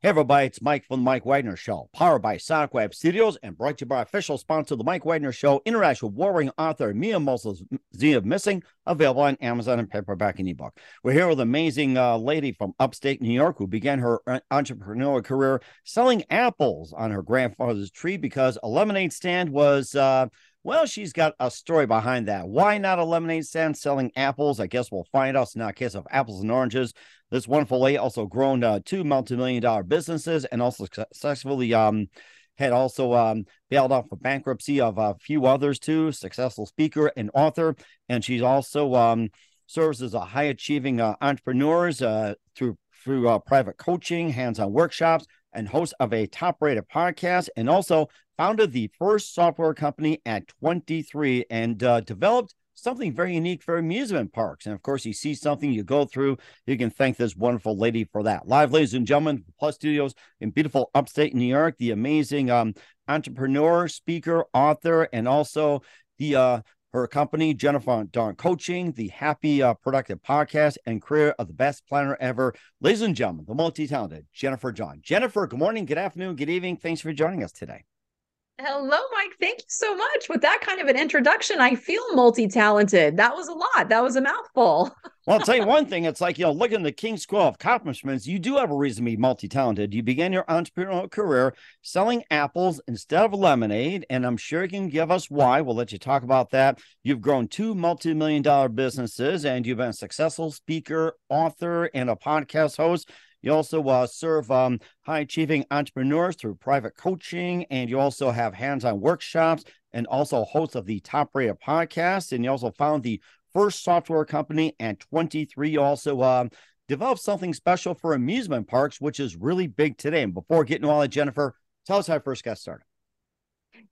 Hey everybody, it's Mike from the Mike Wagner Show, powered by Sonic Web Studios and brought to you by official sponsor of the Mike Wagner Show, international warring author Mia Mohsin Zia of Missing, available on Amazon and paperback and ebook. We're here with an amazing uh, lady from upstate New York who began her uh, entrepreneurial career selling apples on her grandfather's tree because a lemonade stand was uh, well, she's got a story behind that. Why not a lemonade stand selling apples? I guess we'll find out. It's not a case of apples and oranges. This wonderful lady also grown uh, two multi-million dollar businesses and also successfully um, had also um, bailed out for bankruptcy of a few others too. Successful speaker and author, and she's also um, serves as a high achieving uh, entrepreneurs uh, through through uh, private coaching, hands on workshops, and host of a top rated podcast, and also founded the first software company at 23 and uh, developed something very unique for amusement parks. And of course, you see something you go through, you can thank this wonderful lady for that. Live, ladies and gentlemen, Plus Studios in beautiful upstate New York, the amazing um, entrepreneur, speaker, author, and also the uh, her company, Jennifer Dawn Coaching, the Happy uh, Productive Podcast, and career of the best planner ever. Ladies and gentlemen, the multi talented Jennifer Dawn. Jennifer, good morning, good afternoon, good evening. Thanks for joining us today. Hello, Mike. Thank you so much. With that kind of an introduction, I feel multi talented. That was a lot. That was a mouthful. well, I'll tell you one thing. It's like, you know, looking at the King's School of accomplishments, you do have a reason to be multi talented. You began your entrepreneurial career selling apples instead of lemonade. And I'm sure you can give us why. We'll let you talk about that. You've grown two multi million dollar businesses and you've been a successful speaker, author, and a podcast host. You also uh, serve um, high achieving entrepreneurs through private coaching, and you also have hands on workshops and also host of the top rated podcast. And you also found the first software company at 23. You also um, developed something special for amusement parks, which is really big today. And before getting all that, Jennifer, tell us how I first got started.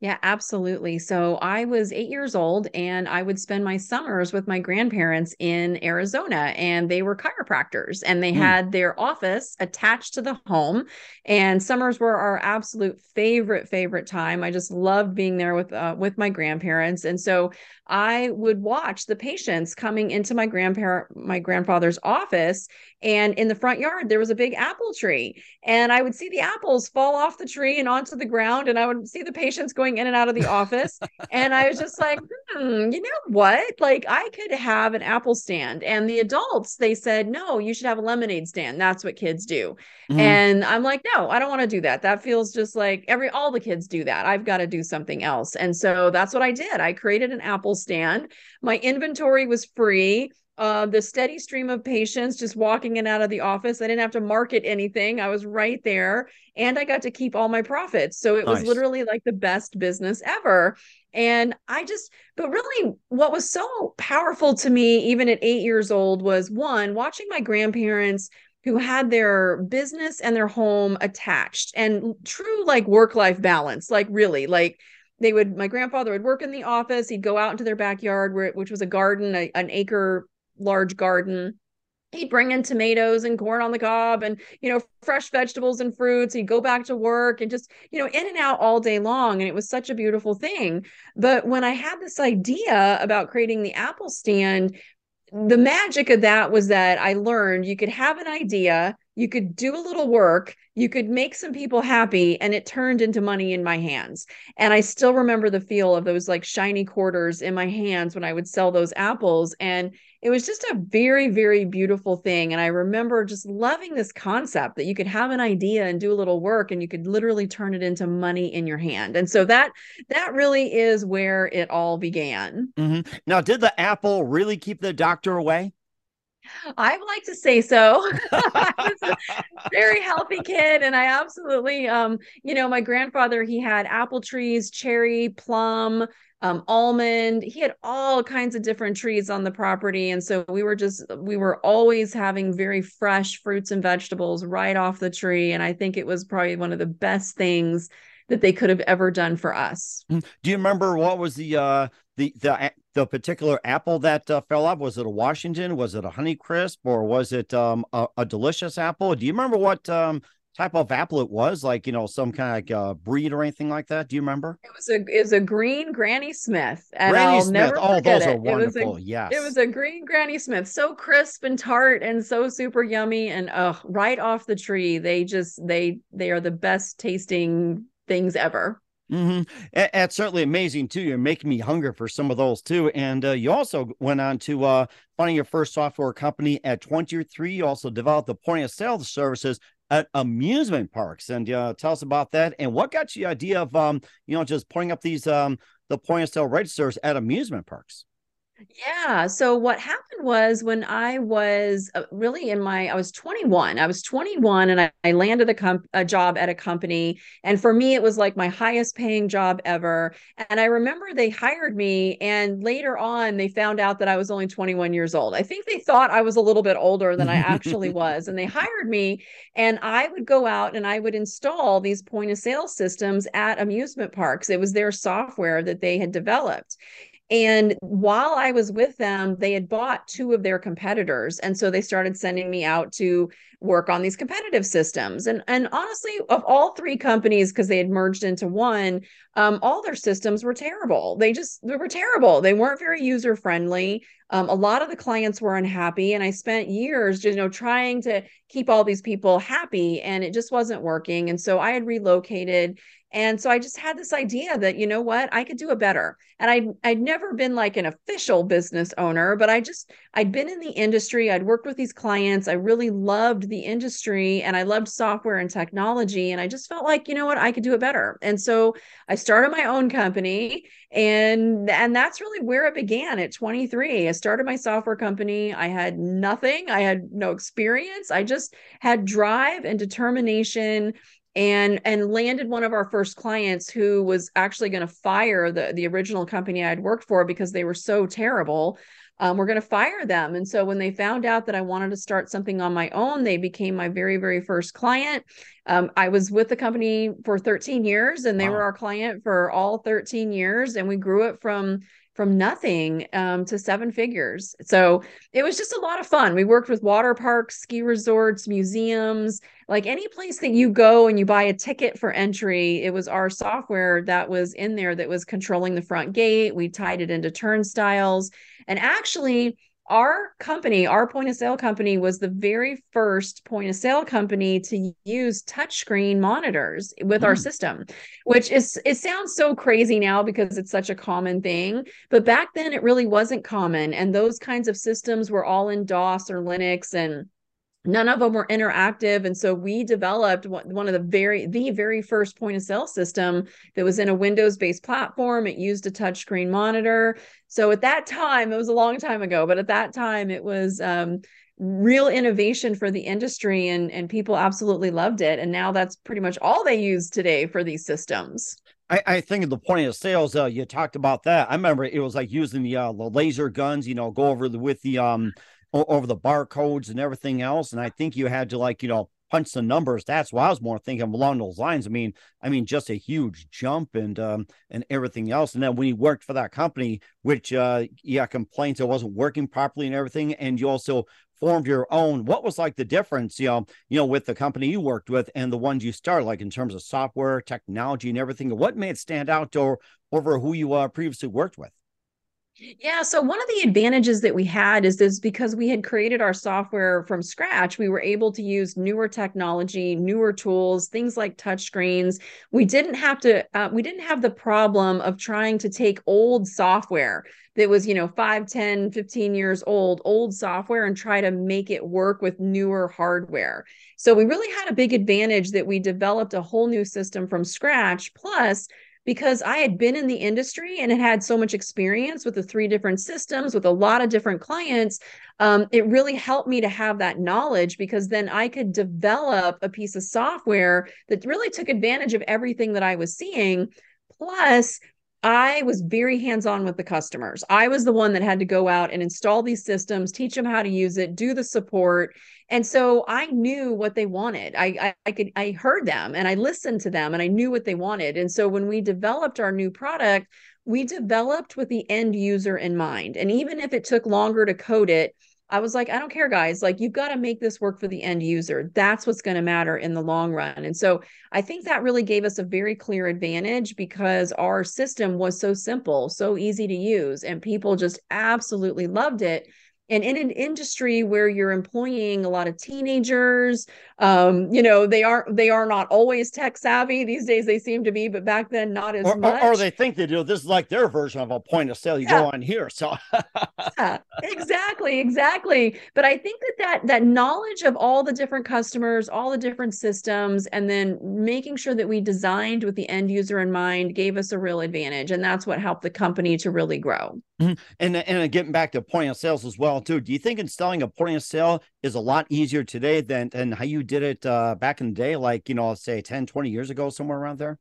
Yeah, absolutely. So I was eight years old and I would spend my summers with my grandparents in Arizona, and they were chiropractors and they mm. had their office attached to the home. And summers were our absolute favorite, favorite time. I just loved being there with uh, with my grandparents. And so I would watch the patients coming into my grandparent, my grandfather's office, and in the front yard there was a big apple tree, and I would see the apples fall off the tree and onto the ground, and I would see the patients going in and out of the office, and I was just like, hmm, you know what? Like I could have an apple stand, and the adults they said, no, you should have a lemonade stand. That's what kids do, mm-hmm. and I'm like, no, I don't want to do that. That feels just like every all the kids do that. I've got to do something else, and so that's what I did. I created an apple stand. My inventory was free. Uh, the steady stream of patients just walking in out of the office. I didn't have to market anything. I was right there and I got to keep all my profits. So it nice. was literally like the best business ever. And I just, but really, what was so powerful to me, even at eight years old, was one, watching my grandparents who had their business and their home attached and true like work life balance, like really, like they would my grandfather would work in the office he'd go out into their backyard where which was a garden a, an acre large garden. He'd bring in tomatoes and corn on the cob and you know fresh vegetables and fruits. He'd go back to work and just you know in and out all day long. And it was such a beautiful thing. But when i had this idea about creating the apple stand the magic of that was that i learned you could have an idea you could do a little work, you could make some people happy, and it turned into money in my hands. And I still remember the feel of those like shiny quarters in my hands when I would sell those apples. And it was just a very, very beautiful thing. And I remember just loving this concept that you could have an idea and do a little work and you could literally turn it into money in your hand. And so that that really is where it all began. Mm-hmm. Now, did the apple really keep the doctor away? I would like to say so. I was a very healthy kid, and I absolutely, um, you know, my grandfather he had apple trees, cherry, plum, um, almond. He had all kinds of different trees on the property, and so we were just we were always having very fresh fruits and vegetables right off the tree, and I think it was probably one of the best things that they could have ever done for us. Mm. Do you remember what was the uh the the the particular apple that uh, fell off? Was it a Washington? Was it a Honeycrisp, or was it um a, a delicious apple? Do you remember what um type of apple it was? Like you know some kind of like, uh, breed or anything like that? Do you remember? It was a it was a green Granny Smith, and Granny I'll Smith. never oh, those are it. It was wonderful. a yes, it was a green Granny Smith, so crisp and tart, and so super yummy, and oh, right off the tree. They just they they are the best tasting things ever. Mm-hmm. That's certainly amazing too. You're making me hunger for some of those too. And uh, you also went on to uh, finding your first software company at 23. You also developed the point of sale services at amusement parks. And uh, tell us about that. And what got you the idea of um, you know just putting up these um, the point of sale registers at amusement parks? Yeah. So what happened was when I was uh, really in my, I was 21. I was 21 and I, I landed a, comp, a job at a company. And for me, it was like my highest paying job ever. And I remember they hired me. And later on, they found out that I was only 21 years old. I think they thought I was a little bit older than I actually was. And they hired me. And I would go out and I would install these point of sale systems at amusement parks. It was their software that they had developed. And while I was with them, they had bought two of their competitors. And so they started sending me out to work on these competitive systems. And, and honestly, of all three companies, because they had merged into one, um, all their systems were terrible. They just they were terrible. They weren't very user friendly. Um, a lot of the clients were unhappy. And I spent years, you know, trying to keep all these people happy and it just wasn't working. And so I had relocated and so I just had this idea that, you know what, I could do it better. And I'd, I'd never been like an official business owner, but I just, I'd been in the industry. I'd worked with these clients. I really loved the industry and I loved software and technology. And I just felt like, you know what, I could do it better. And so I started my own company and, and that's really where it began at 23. I started my software company. I had nothing. I had no experience. I just had drive and determination and and landed one of our first clients who was actually going to fire the the original company I'd worked for because they were so terrible. Um, we're going to fire them. And so when they found out that I wanted to start something on my own, they became my very, very first client. Um, I was with the company for 13 years and they wow. were our client for all 13 years. And we grew it from from nothing um, to seven figures. So it was just a lot of fun. We worked with water parks, ski resorts, museums, like any place that you go and you buy a ticket for entry. It was our software that was in there that was controlling the front gate. We tied it into turnstiles. And actually, our company, our point of sale company, was the very first point of sale company to use touchscreen monitors with mm. our hmm. system, which is, it sounds so crazy now because it's such a common thing. But back then, it really wasn't common. And those kinds of systems were all in DOS or Linux and none of them were interactive. And so we developed one of the very the very first point of sale system that was in a windows based platform. It used a touchscreen monitor. So at that time it was a long time ago but at that time it was um, real innovation for the industry and and people absolutely loved it. And now that's pretty much all they use today for these systems. I, I think of the point of sales, uh, you talked about that. I remember it was like using the uh, the laser guns, you know, go over the, with the um over the barcodes and everything else. And I think you had to like, you know, punch the numbers. That's why I was more thinking along those lines. I mean, I mean, just a huge jump and um and everything else. And then when you worked for that company, which uh yeah, complaints it wasn't working properly and everything, and you also formed your own. What was like the difference, you know, you know, with the company you worked with and the ones you started, like in terms of software, technology, and everything? What made it stand out or over who you uh, previously worked with? Yeah. So one of the advantages that we had is this because we had created our software from scratch, we were able to use newer technology, newer tools, things like touchscreens. We didn't have to, uh, we didn't have the problem of trying to take old software that was, you know, 5, 10, 15 years old, old software and try to make it work with newer hardware. So we really had a big advantage that we developed a whole new system from scratch. Plus, because I had been in the industry and had had so much experience with the three different systems with a lot of different clients, um, it really helped me to have that knowledge because then I could develop a piece of software that really took advantage of everything that I was seeing. Plus, I was very hands on with the customers. I was the one that had to go out and install these systems, teach them how to use it, do the support. And so I knew what they wanted. I, I, I could I heard them and I listened to them and I knew what they wanted. And so when we developed our new product, we developed with the end user in mind. And even if it took longer to code it, I was like, I don't care, guys. Like, you've got to make this work for the end user. That's what's going to matter in the long run. And so I think that really gave us a very clear advantage because our system was so simple, so easy to use, and people just absolutely loved it and in an industry where you're employing a lot of teenagers um, you know they are they are not always tech savvy these days they seem to be but back then not as or, much or, or they think they do. This is like their version of a point of sale. You yeah. go on here so. Yeah, exactly exactly. But i think that that that knowledge of all the different customers all the different systems and then making sure that we designed with the end user in mind gave us a real advantage and that's what helped the company to really grow mm-hmm. and and getting back to point of sales as well too do you think installing a point of sale is a lot easier today than than how you did it uh, back in the day like you know say 10 20 years ago somewhere around there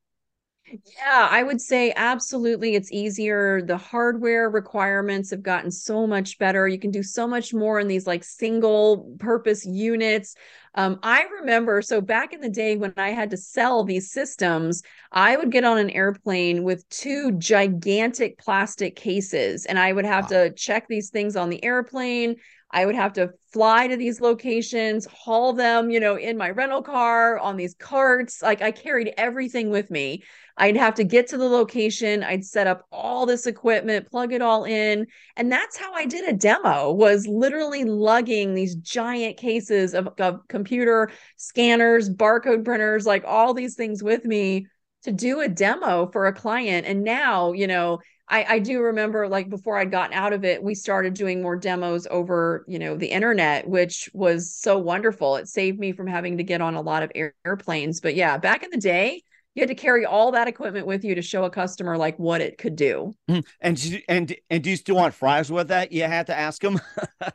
yeah, I would say absolutely it's easier. The hardware requirements have gotten so much better. You can do so much more in these like single purpose units. Um, I remember, so back in the day when I had to sell these systems, I would get on an airplane with two gigantic plastic cases and I would have wow. to check these things on the airplane. I would have to fly to these locations, haul them, you know, in my rental car on these carts. Like I carried everything with me. I'd have to get to the location, I'd set up all this equipment, plug it all in, and that's how I did a demo. Was literally lugging these giant cases of, of computer scanners, barcode printers, like all these things with me to do a demo for a client. And now, you know, I, I do remember like before I'd gotten out of it, we started doing more demos over, you know, the internet, which was so wonderful. It saved me from having to get on a lot of air- airplanes. But yeah, back in the day, you had to carry all that equipment with you to show a customer like what it could do. Mm-hmm. And and and do you still want fries with that? You had to ask them.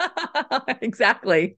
exactly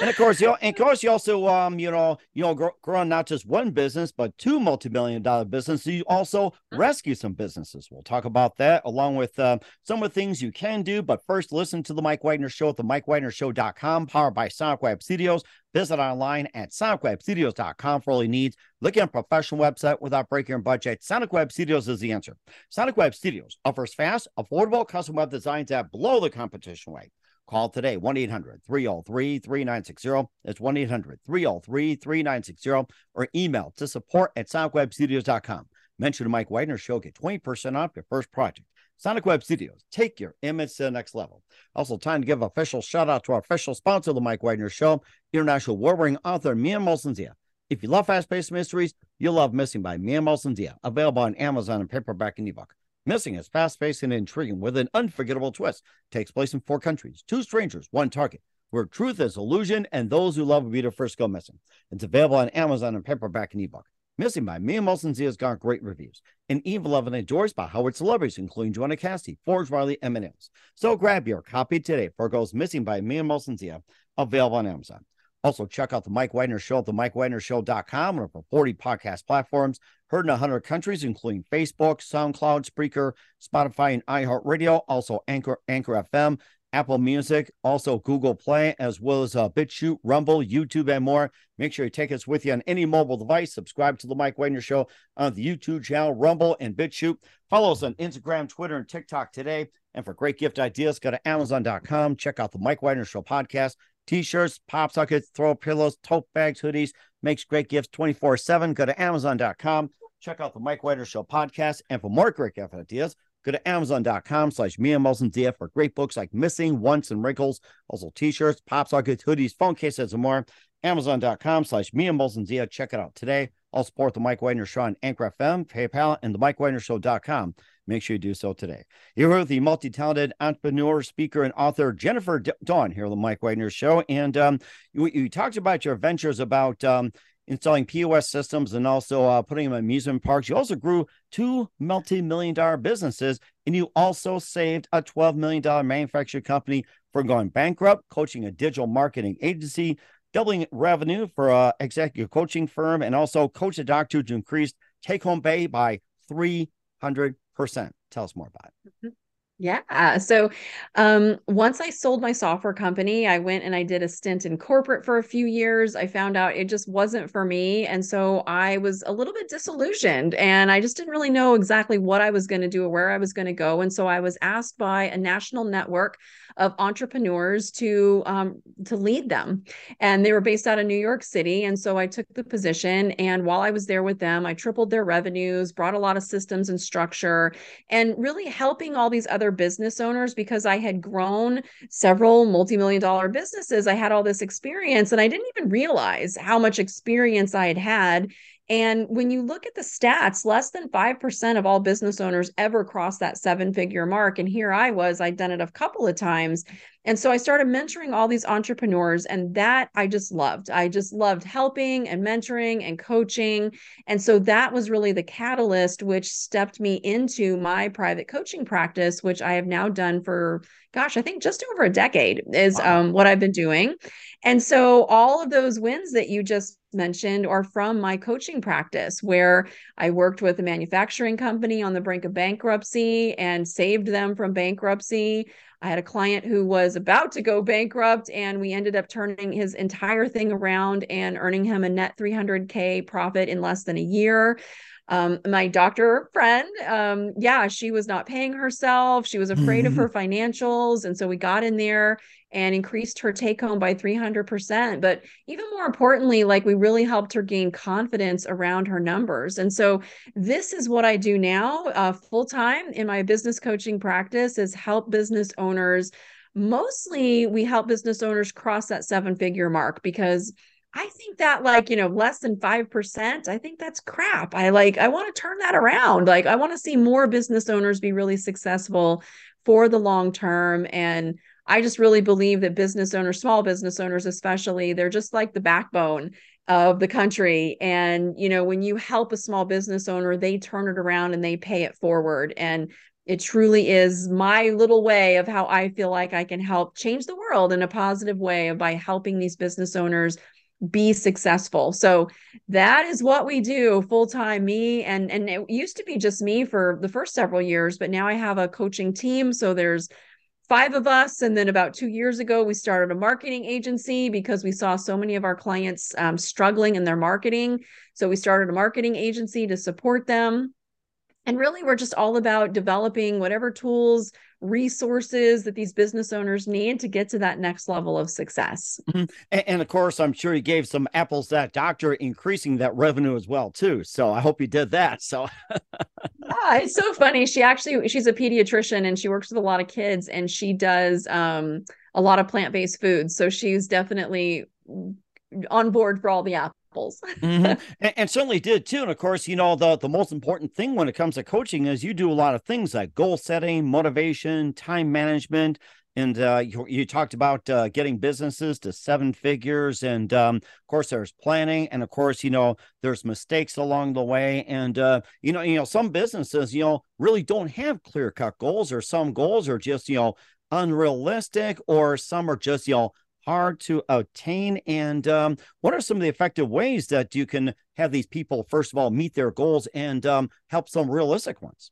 and of course, you and of course, you also um, you know, you know, grow, growing not just one business, but two multi-million dollar businesses. You also rescue some businesses. We'll talk about that along with uh, some of the things you can do. But first, listen to the Mike Wagner Show at the mike MikeWagnerShow.com, powered by Sonic Web Studios. Visit online at sonicwebstudios.com for all your needs. Look at a professional website without breaking your budget. Sonic Web Studios is the answer. Sonic Web Studios offers fast, affordable custom web designs that blow the competition away. Call today 1 800 303 3960. That's 1 800 303 3960 or email to support at sonicwebstudios.com. Mention Mike Wagner Show, get 20% off your first project. Sonic Web Studios, take your image to the next level. Also, time to give official shout out to our official sponsor of the Mike Wagner Show, international war author Mia Mohsin Zia. If you love fast paced mysteries, you'll love Missing by Mia Mohsin Zia, available on Amazon and paperback and ebook. Missing is fast paced and intriguing with an unforgettable twist. Takes place in four countries, two strangers, one target, where truth is illusion and those who love will be the first go missing. It's available on Amazon and paperback and ebook. Missing by Mia Mohsin Z has got great reviews. And Eve 11 enjoys by Howard celebrities, including Joanna Cassidy, Forbes Riley, M&M's. So grab your copy today for Goes Missing by Mia Mohsin Zia, available on Amazon. Also, check out the Mike Wagner Show at the MikeWagnerShow.com and over 40 podcast platforms. Heard in 100 countries, including Facebook, SoundCloud, Spreaker, Spotify, and iHeartRadio. Also, Anchor, Anchor FM, Apple Music, also Google Play, as well as uh, BitChute, Rumble, YouTube, and more. Make sure you take us with you on any mobile device. Subscribe to the Mike Wagner Show on the YouTube channel, Rumble, and BitChute. Follow us on Instagram, Twitter, and TikTok today. And for great gift ideas, go to Amazon.com. Check out the Mike Wagner Show podcast. T-shirts, pop sockets, throw pillows, tote bags, hoodies, makes great gifts 24-7. Go to Amazon.com. Check out the Mike Wagner Show podcast. And for more great gift ideas, Go to amazon.com slash Mia Mohsin Dia for great books like Missing, Once, and Wrinkles, also t-shirts, pop sockets, hoodies, phone cases, and more. Amazon.com slash Mia Mohsin Dia. Check it out today. I'll support the Mike Wagner Show on Anchor FM, PayPal, and the MikeWagnerShow.com. Make sure you do so today. You're with the multi-talented entrepreneur, speaker, and author Jennifer Dawn here on the Mike Wagner Show. And um, you, you talked about your ventures about um, installing POS systems and also uh, putting them in amusement parks. You also grew two multi-million dollar businesses, and you also saved a $12 million manufacturing company from going bankrupt, coaching a digital marketing agency, doubling revenue for a executive coaching firm, and also coach a doctor to increase take-home pay by 300%. Tell us more about it. Mm-hmm. Yeah. So um, once I sold my software company, I went and I did a stint in corporate for a few years. I found out it just wasn't for me. And so I was a little bit disillusioned and I just didn't really know exactly what I was going to do or where I was going to go. And so I was asked by a national network of entrepreneurs to um, to lead them and they were based out of new york city and so i took the position and while i was there with them i tripled their revenues brought a lot of systems and structure and really helping all these other business owners because i had grown several multi-million dollar businesses i had all this experience and i didn't even realize how much experience i had had and when you look at the stats, less than 5% of all business owners ever cross that seven figure mark. And here I was, I'd done it a couple of times. And so I started mentoring all these entrepreneurs, and that I just loved. I just loved helping and mentoring and coaching. And so that was really the catalyst, which stepped me into my private coaching practice, which I have now done for, gosh, I think just over a decade is wow. um, what I've been doing. And so all of those wins that you just mentioned are from my coaching practice, where I worked with a manufacturing company on the brink of bankruptcy and saved them from bankruptcy. I had a client who was about to go bankrupt, and we ended up turning his entire thing around and earning him a net 300K profit in less than a year. Um, my doctor friend, um, yeah, she was not paying herself. She was afraid of her financials. And so we got in there and increased her take home by 300%. But even more importantly, like we really helped her gain confidence around her numbers. And so this is what I do now uh, full time in my business coaching practice is help business owners. Mostly we help business owners cross that seven figure mark because I think that like, you know, less than 5%, I think that's crap. I like, I want to turn that around. Like, I want to see more business owners be really successful for the long term. And I just really believe that business owners, small business owners especially, they're just like the backbone of the country. And, you know, when you help a small business owner, they turn it around and they pay it forward. And it truly is my little way of how I feel like I can help change the world in a positive way by helping these business owners be successful. So that is what we do full time me and and it used to be just me for the first several years, but now I have a coaching team so there's five of us and then about 2 years ago we started a marketing agency because we saw so many of our clients um, struggling in their marketing. So we started a marketing agency to support them. And really, we're just all about developing whatever tools, resources that these business owners need to get to that next level of success. Mm-hmm. And, and, of course, I'm sure you gave some apples that doctor, increasing that revenue as well too. So I hope you did that. So yeah, it's so funny. She actually she's a pediatrician and she works with a lot of kids and she does um, a lot of plant based foods. So she's definitely on board for all the apples mm-hmm. and, and, certainly did too. And of course, you know, the, the most important thing when it comes to coaching is you do a lot of things like goal setting, motivation, time management. And uh, you, you, talked about uh, getting businesses to seven figures. And um, of course, there's planning. And of course, you know, there's mistakes along the way. And, uh, you know, you know, some businesses, you know, really don't have clear cut goals or some goals are just, you know, unrealistic or some are just, you know, hard to obtain? And um, what are some of the effective ways that you can have these people, first of all, meet their goals and um, help some realistic ones?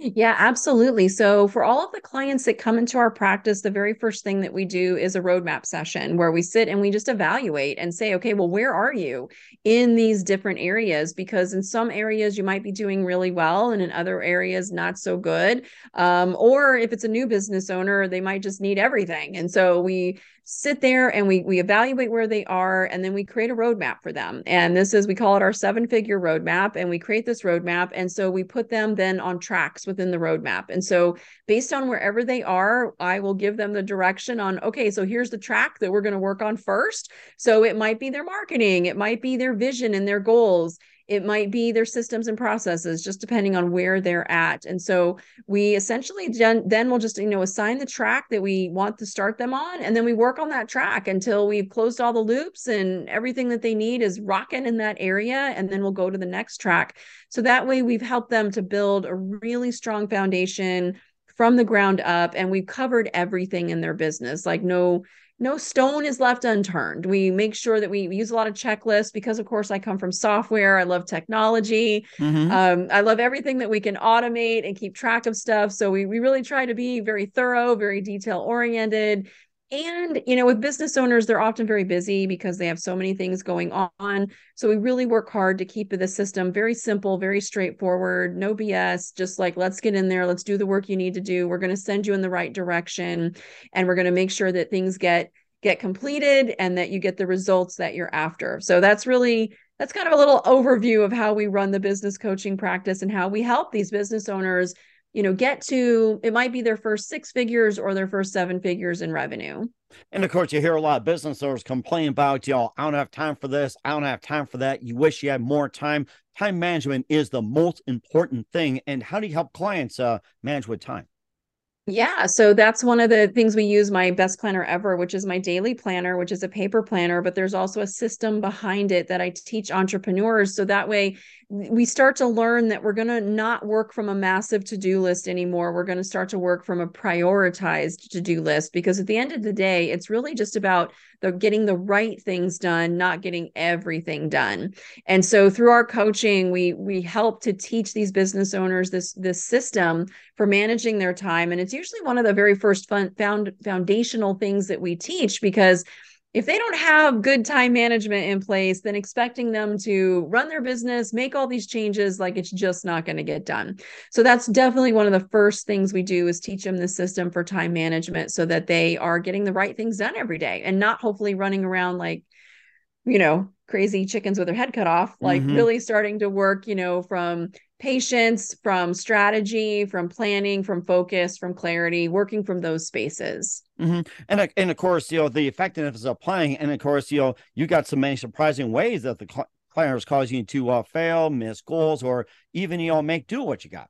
Yeah, absolutely. So, for all of the clients that come into our practice, the very first thing that we do is a roadmap session where we sit and we just evaluate and say, okay, well, where are you in these different areas? Because in some areas you might be doing really well, and in other areas, not so good. Um, or if it's a new business owner, they might just need everything. And so, we sit there and we we evaluate where they are and then we create a roadmap for them and this is we call it our seven figure roadmap and we create this roadmap and so we put them then on tracks within the roadmap. And so, based on wherever they are, I will give them the direction on, okay, so here's the track that we're going to work on first. So, it might be their marketing, it might be their vision and their goals it might be their systems and processes, just depending on where they're at. And so we essentially then we'll just, you know, assign the track that we want to start them on. And then we work on that track until we've closed all the loops and everything that they need is rocking in that area. And then we'll go to the next track. So that way we've helped them to build a really strong foundation from the ground up and we've covered everything in their business like no no stone is left unturned. We make sure that we use a lot of checklists because, of course, I come from software. I love technology. Mm-hmm. Um, I love everything that we can automate and keep track of stuff. So we, we really try to be very thorough, very detail oriented, and, you know, with business owners, they're often very busy because they have so many things going on. So we really work hard to keep the system very simple, very straightforward, no BS, just like let's get in there, let's do the work you need to do. We're going to send you in the right direction and we're going to make sure that things get get completed and that you get the results that you're after. So that's really that's kind of a little overview of how we run the business coaching practice and how we help these business owners you know get to it might be their first six figures or their first seven figures in revenue. And of course you hear a lot of business owners complain about you know i don't have time for this. I don't have time for that. You wish you had more time. Time management is the most important thing. And how do you help clients uh, manage with time? Yeah, so that's one of the things we use my best planner ever, which is my daily planner, which is a paper planner, but there's also a system behind it that I teach entrepreneurs. So that way we start to learn that we're going to not work from a massive to-do list anymore. We're going to start to work from a prioritized to-do list because at the end of the day, it's really just about the getting the right things done, not getting everything done. And so through our coaching, we we help to teach these business owners this this system for managing their time and it's usually one of the very first fun, found foundational things that we teach because if they don't have good time management in place, then expecting them to run their business, make all these changes, like it's just not going to get done. So that's definitely one of the first things we do is teach them the system for time management so that they are getting the right things done every day and not hopefully running around like, you know, crazy chickens with their head cut off, like mm-hmm. really starting to work, you know, from patience, from strategy, from planning, from focus, from clarity, working from those spaces. Mm-hmm. And and of course, you know the effectiveness of playing, and of course, you know you got so many surprising ways that the cl- planners cause you to uh, fail, miss goals, or even you know make do what you got.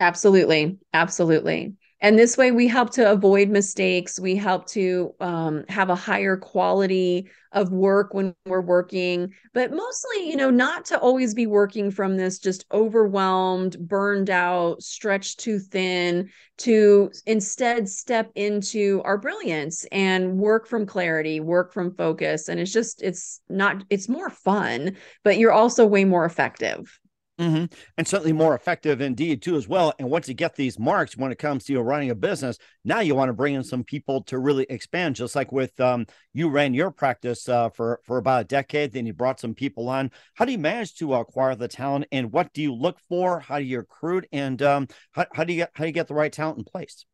Absolutely, absolutely. And this way, we help to avoid mistakes. We help to um, have a higher quality of work when we're working, but mostly, you know, not to always be working from this just overwhelmed, burned out, stretched too thin, to instead step into our brilliance and work from clarity, work from focus. And it's just, it's not, it's more fun, but you're also way more effective. Mm-hmm. And certainly more effective indeed, too, as well. And once you get these marks when it comes to you running a business, now you want to bring in some people to really expand, just like with um, you ran your practice uh, for, for about a decade, then you brought some people on. How do you manage to acquire the talent and what do you look for? How do you recruit? And um, how, how do you how do you get the right talent in place?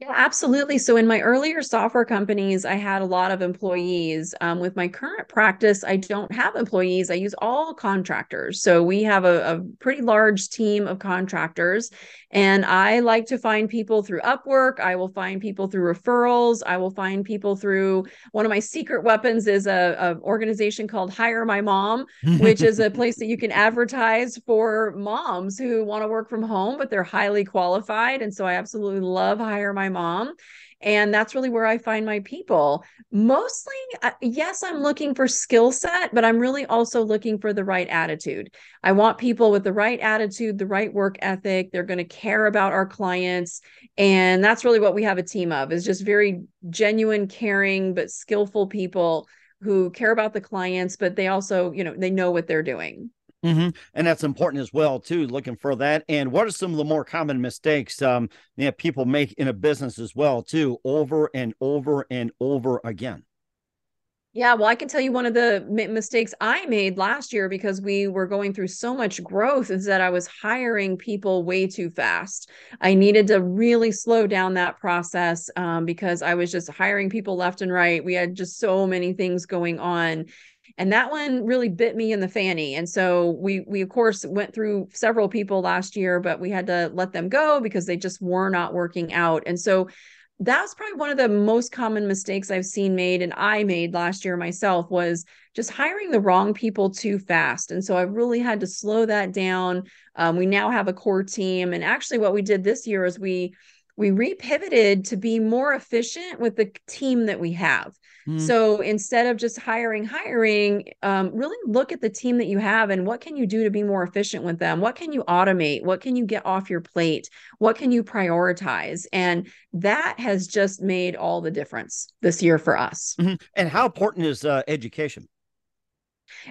Yeah, absolutely. So in my earlier software companies, I had a lot of employees. Um, with my current practice, I don't have employees. I use all contractors. So we have a, a, pretty large team of contractors. And I like to find people through Upwork. I will find people through referrals. I will find people through one of my secret weapons is a, a organization called Hire My Mom, which is a place that you can advertise for moms who want to work from home, but they're highly qualified. And so I absolutely love Hire My mom. And that's really where I find my people. Mostly, uh, yes, I'm looking for skill set, but I'm really also looking for the right attitude. I want people with the right attitude, the right work ethic. They're going to care about our clients. And that's really what we have a team of is just very genuine, caring, but skillful people who care about the clients, but they also, you know, they know what they're doing. Mm-hmm. And that's important as well, too. Looking for that. And what are some of the more common mistakes um, people make in a business as well, too, over and over and over again? Yeah, well, I can tell you one of the mistakes I made last year because we were going through so much growth is that I was hiring people way too fast. I needed to really slow down that process um, because I was just hiring people left and right. We had just so many things going on and that one really bit me in the fanny and so we we of course went through several people last year but we had to let them go because they just were not working out and so that's probably one of the most common mistakes I've seen made and I made last year myself was just hiring the wrong people too fast. And so I really had to slow that down. Um, we now have a core team. And actually, what we did this year is we we repivoted to be more efficient with the team that we have. Mm. So instead of just hiring, hiring, um, really look at the team that you have and what can you do to be more efficient with them? What can you automate? What can you get off your plate? What can you prioritize? And that has just made all the difference this year for us. Mm-hmm. And how important is uh, education?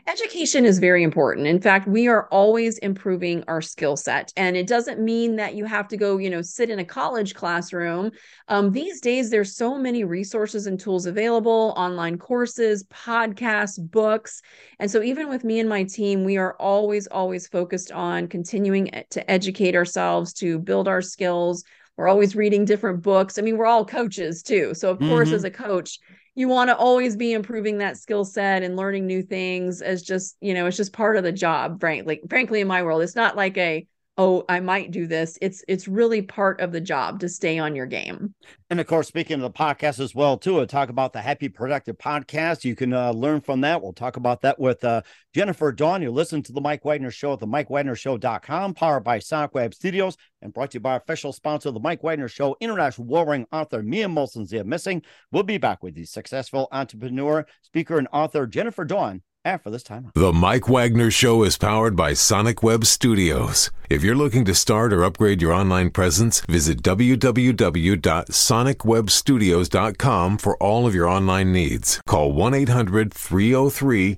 Education is very important. In fact, we are always improving our skill set. And it doesn't mean that you have to go, you know, sit in a college classroom. Um, these days, there's so many resources and tools available online courses, podcasts, books. And so, even with me and my team, we are always, always focused on continuing to educate ourselves, to build our skills. We're always reading different books. I mean, we're all coaches too. So, of mm-hmm. course, as a coach, you want to always be improving that skill set and learning new things as just you know it's just part of the job frankly frankly in my world. It's not like a oh i might do this it's it's really part of the job to stay on your game and of course, speaking of the podcast as well, too, I talk about the Happy Productive podcast. You can uh, learn from that. We'll talk about that with uh, Jennifer Dawn. You listen to the Mike Wagner Show at the MikeWagnerShow.com, powered by Sonic Web Studios, and brought to you by official sponsor of the Mike Wagner Show, international warring author Mia Mohsin Zia Missing. We'll be back with the successful entrepreneur, speaker, and author Jennifer Dawn Eh, after this time. The Mike Wagner Show is powered by Sonic Web Studios. If you're looking to start or upgrade your online presence, visit www.sonicwebstudios.com for all of your online needs. Call 1 800 303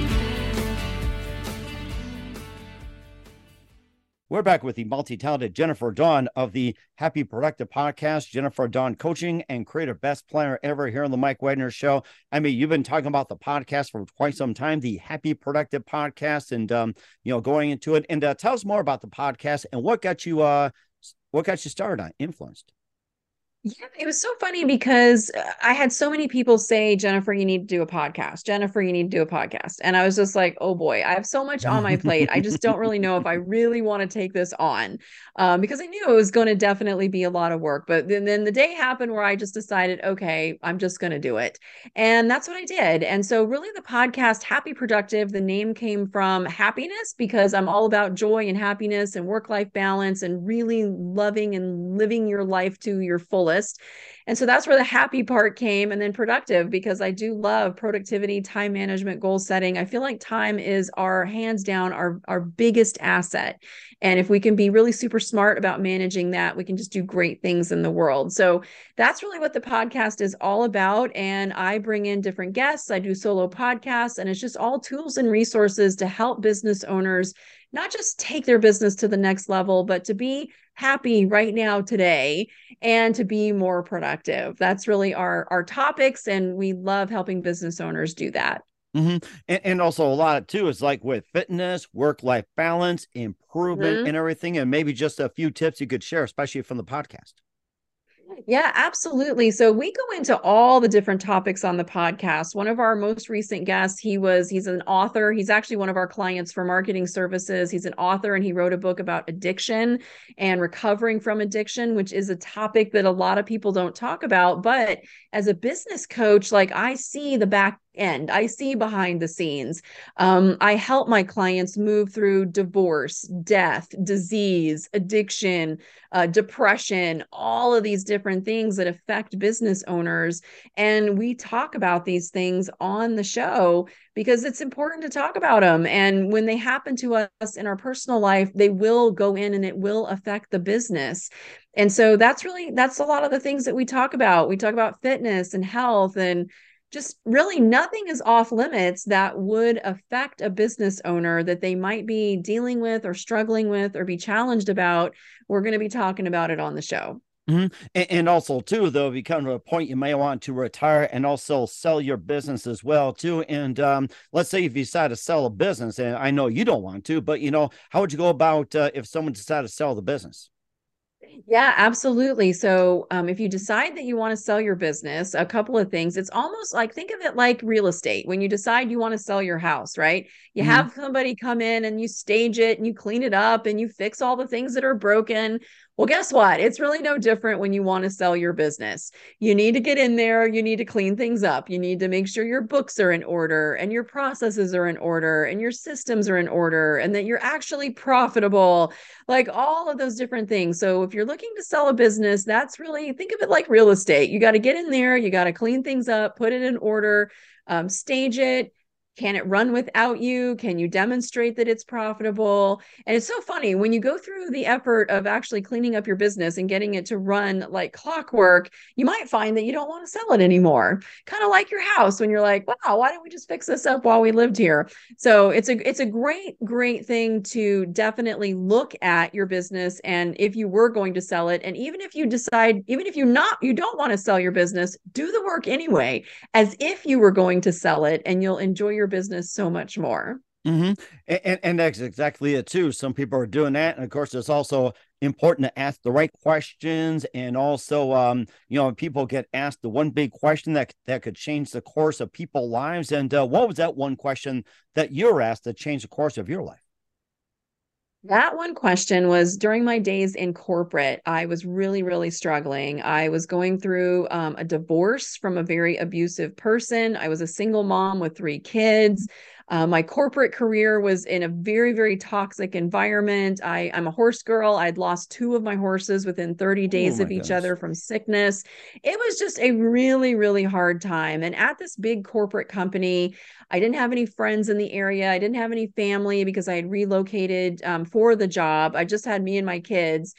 We're back with the multi talented Jennifer Dawn of the Happy Productive Podcast. Jennifer Dawn, coaching and creative best planner ever here on the Mike Wagner Show. I mean, you've been talking about the podcast for quite some time, the Happy Productive Podcast, and um, you know, going into it. And uh, tell us more about the podcast and what got you, uh, what got you started on influenced. Yeah, it was so funny because uh, I had so many people say, Jennifer, you need to do a podcast. Jennifer, you need to do a podcast. And I was just like, oh boy, I have so much on my plate. I just don't really know if I really want to take this on um, because I knew it was going to definitely be a lot of work. But then, then the day happened where I just decided, okay, I'm just going to do it. And that's what I did. And so, really, the podcast, Happy Productive, the name came from happiness because I'm all about joy and happiness and work life balance and really loving and living your life to your fullest list. And so that's where the happy part came. And then productive, because I do love productivity, time management, goal setting. I feel like time is our hands down, our, our biggest asset. And if we can be really super smart about managing that, we can just do great things in the world. So that's really what the podcast is all about. And I bring in different guests, I do solo podcasts, and it's just all tools and resources to help business owners not just take their business to the next level, but to be happy right now today and to be more productive. That's really our our topics and we love helping business owners do that. Mm-hmm. And, and, also a lot of too is like with fitness, work life balance, improvement, mm-hmm. and everything. And maybe just a few tips you could share, especially from the podcast. Yeah, absolutely. So we go into all the different topics on the podcast. One of our most recent guests, he was he's an author. He's actually one of our clients for marketing services. He's an author and he wrote a book about addiction and recovering from addiction, which is a topic that a lot of people don't talk about, but as a business coach, like I see the back end. I see behind the scenes. Um, I help my clients move through divorce, death, disease, addiction, uh, depression, all of these different things that affect business owners. And we talk about these things on the show because it's important to talk about them. And when they happen to us in our personal life, they will go in and it will affect the business. And so that's really that's a lot of the things that we talk about. We talk about fitness and health and just really nothing is off limits that would affect a business owner that they might be dealing with or struggling with or be challenged about. We're going to be talking about it on the show. Mm-hmm. And, also, too, though, become a point you may want to retire and also sell your business as well, too. And um, let's say if you decide to sell a business, and I know you don't want to, but you know, how would you go about uh, if someone decided to sell the business? Yeah, absolutely. So, um, if you decide that you want to sell your business, a couple of things. It's almost like think of it like real estate. When you decide you want to sell your house, right? You mm-hmm. have somebody come in and you stage it and you clean it up and you fix all the things that are broken. Well, guess what? It's really no different when you want to sell your business. You need to get in there, you need to clean things up, you need to make sure your books are in order and your processes are in order and your systems are in order and that you're actually profitable, like all of those different things. So, if you're looking to sell a business, that's really think of it like real estate. You got to get in there, you got to clean things up, put it in order, um, stage it can it run without you? Can you demonstrate that it's profitable? And it's so funny when you go through the effort of actually cleaning up your business and getting it to run like clockwork, you might find that you don't want to sell it anymore. Kind of like your house when you're like, wow, why don't we just fix this up while we lived here? So it's a it's a great, great thing to definitely look at your business and if you were going to sell it. And even if you decide, even if you not you don't want to sell your business, do the work anyway, as if you were going to sell it and you'll enjoy your your business so much more. Mm-hmm. And, and, that's exactly it too. Some people are doing that, and of course, it's also important to ask the right questions. And also, um, you know, people get asked the one big question that that could change the course of people's lives. And uh, what was that one question that you were asked that changed the course of your life? That one question was during my days in corporate, I was really, really struggling. I was going through um, a divorce from a very abusive person. I was a single mom with three kids. Uh, my corporate career was in a very, very toxic environment. I, I'm a horse girl. I'd lost two of my horses within 30 days oh of each other from sickness. It was just a really, really hard time. And at this big corporate company, I didn't have any friends in the area. I didn't have any family because I had relocated um, for the job. I just had me and my kids.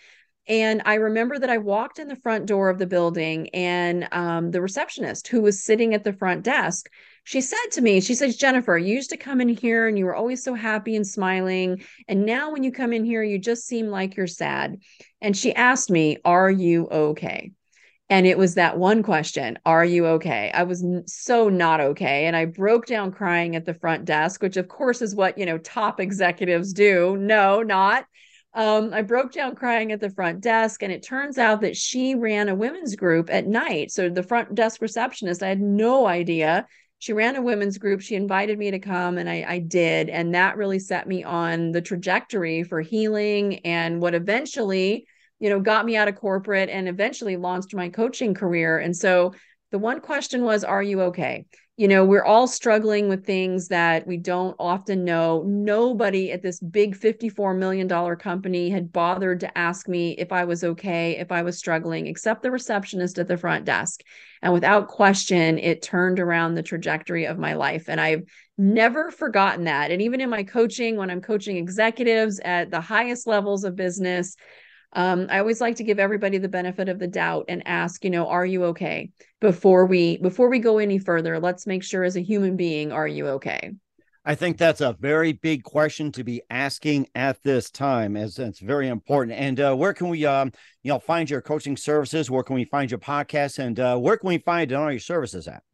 And I remember that I walked in the front door of the building, and um, the receptionist who was sitting at the front desk she said to me, she says, Jennifer, you used to come in here and you were always so happy and smiling. And now when you come in here, you just seem like you're sad. And she asked me, Are you okay? And it was that one question Are you okay? I was so not okay. And I broke down crying at the front desk, which of course is what, you know, top executives do. No, not. Um, I broke down crying at the front desk, and it turns out that she ran a women's group at night. So the front desk receptionist, I had no idea she ran a women's group. She invited me to come, and I, I did. And that really set me on the trajectory for healing and what eventually, you know, got me out of corporate and eventually launched my coaching career. And so the one question was, Are you okay? you know, we're all struggling with things that we don't often know. Nobody at this big $54 million company had bothered to ask me if I was okay, if I was struggling, except the receptionist at the front desk. And without question, it turned around the trajectory of my life. And I've never forgotten that. And even in my coaching, when I'm coaching executives at the highest levels of business, um, I always like to give everybody the benefit of the doubt and ask, you know, are you okay? Before we before we go any further, let's make sure as a human being, are you okay? I think that's a very big question to be asking at this time, as it's very important. And uh, where can we, um, you know, find your coaching services? Where can we find your podcast? And uh, where can we find all your services at?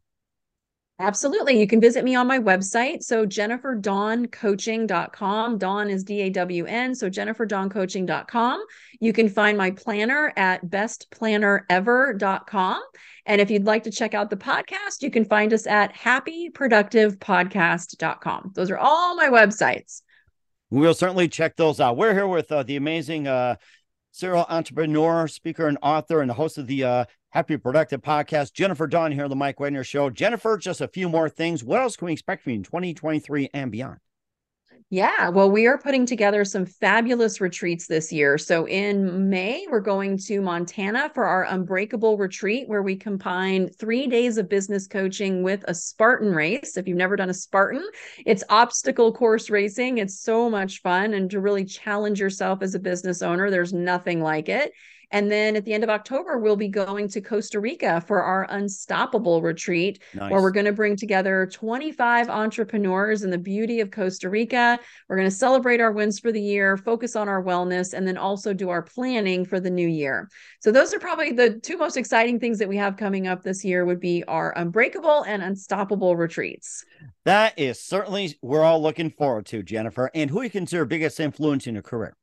Absolutely. You can visit me on my website. So jenniferdawncoaching.com. Dawn is D-A-W-N. So jenniferdawncoaching.com. You can find my planner at bestplannerever.com. And if you'd like to check out the podcast, you can find us at happyproductivepodcast.com. Those are all my websites. We'll certainly check those out. We're here with uh, the amazing uh, serial entrepreneur, speaker, and author, and the host of the uh, Happy Productive Podcast. Jennifer Dawn here on the Mike Wagner Show. Jennifer, just a few more things. What else can we expect from you in 2023 and beyond? Yeah, well, we are putting together some fabulous retreats this year. So in May, we're going to Montana for our Unbreakable retreat, where we combine three days of business coaching with a Spartan race. If you've never done a Spartan, it's obstacle course racing. It's so much fun and to really challenge yourself as a business owner. There's nothing like it. And then at the end of October, we'll be going to Costa Rica for our Unstoppable retreat, nice. where we're going to bring together 25 entrepreneurs in the beauty of Costa Rica. We're going to celebrate our wins for the year, focus on our wellness, and then also do our planning for the new year. So those are probably the two most exciting things that we have coming up this year would be our Unbreakable and Unstoppable retreats. That is certainly we're all looking forward to, Jennifer. And who you consider biggest influence in your career?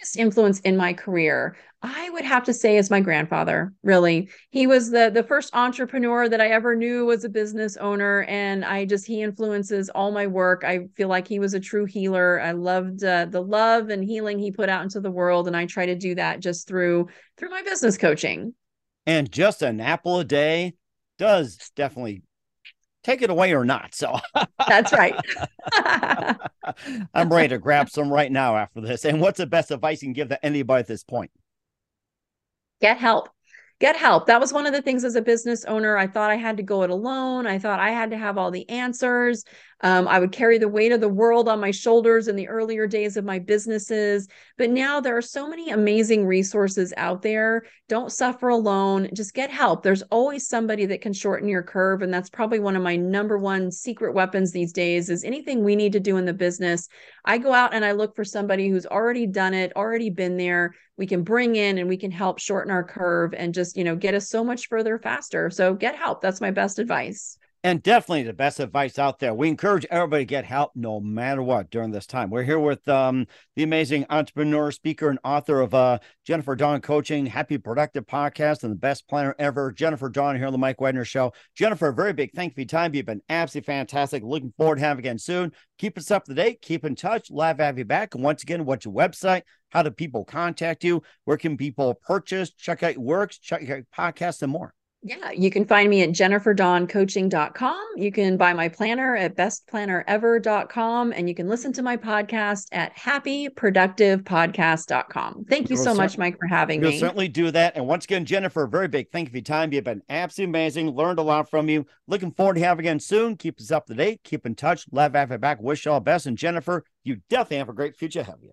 Biggest influence in my career i would have to say is my grandfather really. He was the the first entrepreneur that i ever knew was a business owner and i just he influences all my work. I feel like he was a true healer. I loved uh, the love and healing he put out into the world and i try to do that just through through my business coaching. And just an apple a day does definitely take it away or not. So that's right. I'm ready to grab some right now after this. And what's the best advice you can give to anybody at this point? Get help get help. That was one of the things as a business owner. I thought I had to go it alone. I thought I had to have all the answers. Um, I would carry the weight of the world on my shoulders in the earlier days of my businesses. But now there are so many amazing resources out there. Don't suffer alone. Just get help. There's always somebody that can shorten your curve. And that's probably one of my number one secret weapons these days is anything we need to do in the business. I go out and I look for somebody who's already done it, already been there. We can bring in and we can help shorten our curve and just, you know, get us so much further faster. So get help. That's my best advice and definitely the best advice out there. We encourage everybody to get help no matter what during this time. We're here with um, the amazing entrepreneur, speaker, and author of uh, Jennifer Dawn Coaching, Happy Productive Podcast, and the best planner ever, Jennifer Dawn here on the Mike Wagner Show. Jennifer, a very big thank you for your time. You've been absolutely fantastic. Looking forward to having you again soon. Keep us up to date. Keep in touch. Love to have you back. And once again, what's your website? How do people contact you? Where can people purchase, check out your works, check out your podcast, and more? Yeah, you can find me at jenniferdawncoaching.com. You can buy my planner at bestplannerever.com and you can listen to my podcast at happyproductivepodcast.com. Thank you we'll so much, Mike, for having we'll me. Certainly do that. And once again, Jennifer, very big thank you for your time. You've been absolutely amazing. Learned a lot from you. Looking forward to having you again soon. Keep us up to date. Keep in touch. Love having you back. Wish you all the best. And Jennifer, you definitely have a great future ahead of you.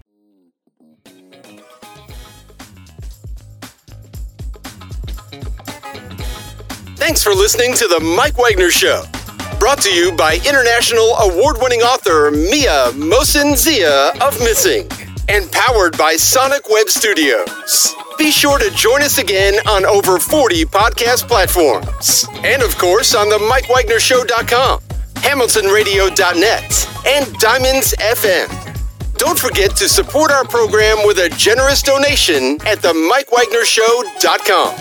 Thanks for listening to The Mike Wagner Show. Brought to you by international award winning author Mian Mohsin Zia of Missing. and powered by Sonic Web Studios. Be sure to join us again on over 40 podcast platforms. And of course, on the MikeWagnerShow.com, HamiltonRadio.net, and Diamonds FM. Don't forget to support our program with a generous donation at the MikeWagnerShow.com.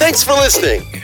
Thanks for listening.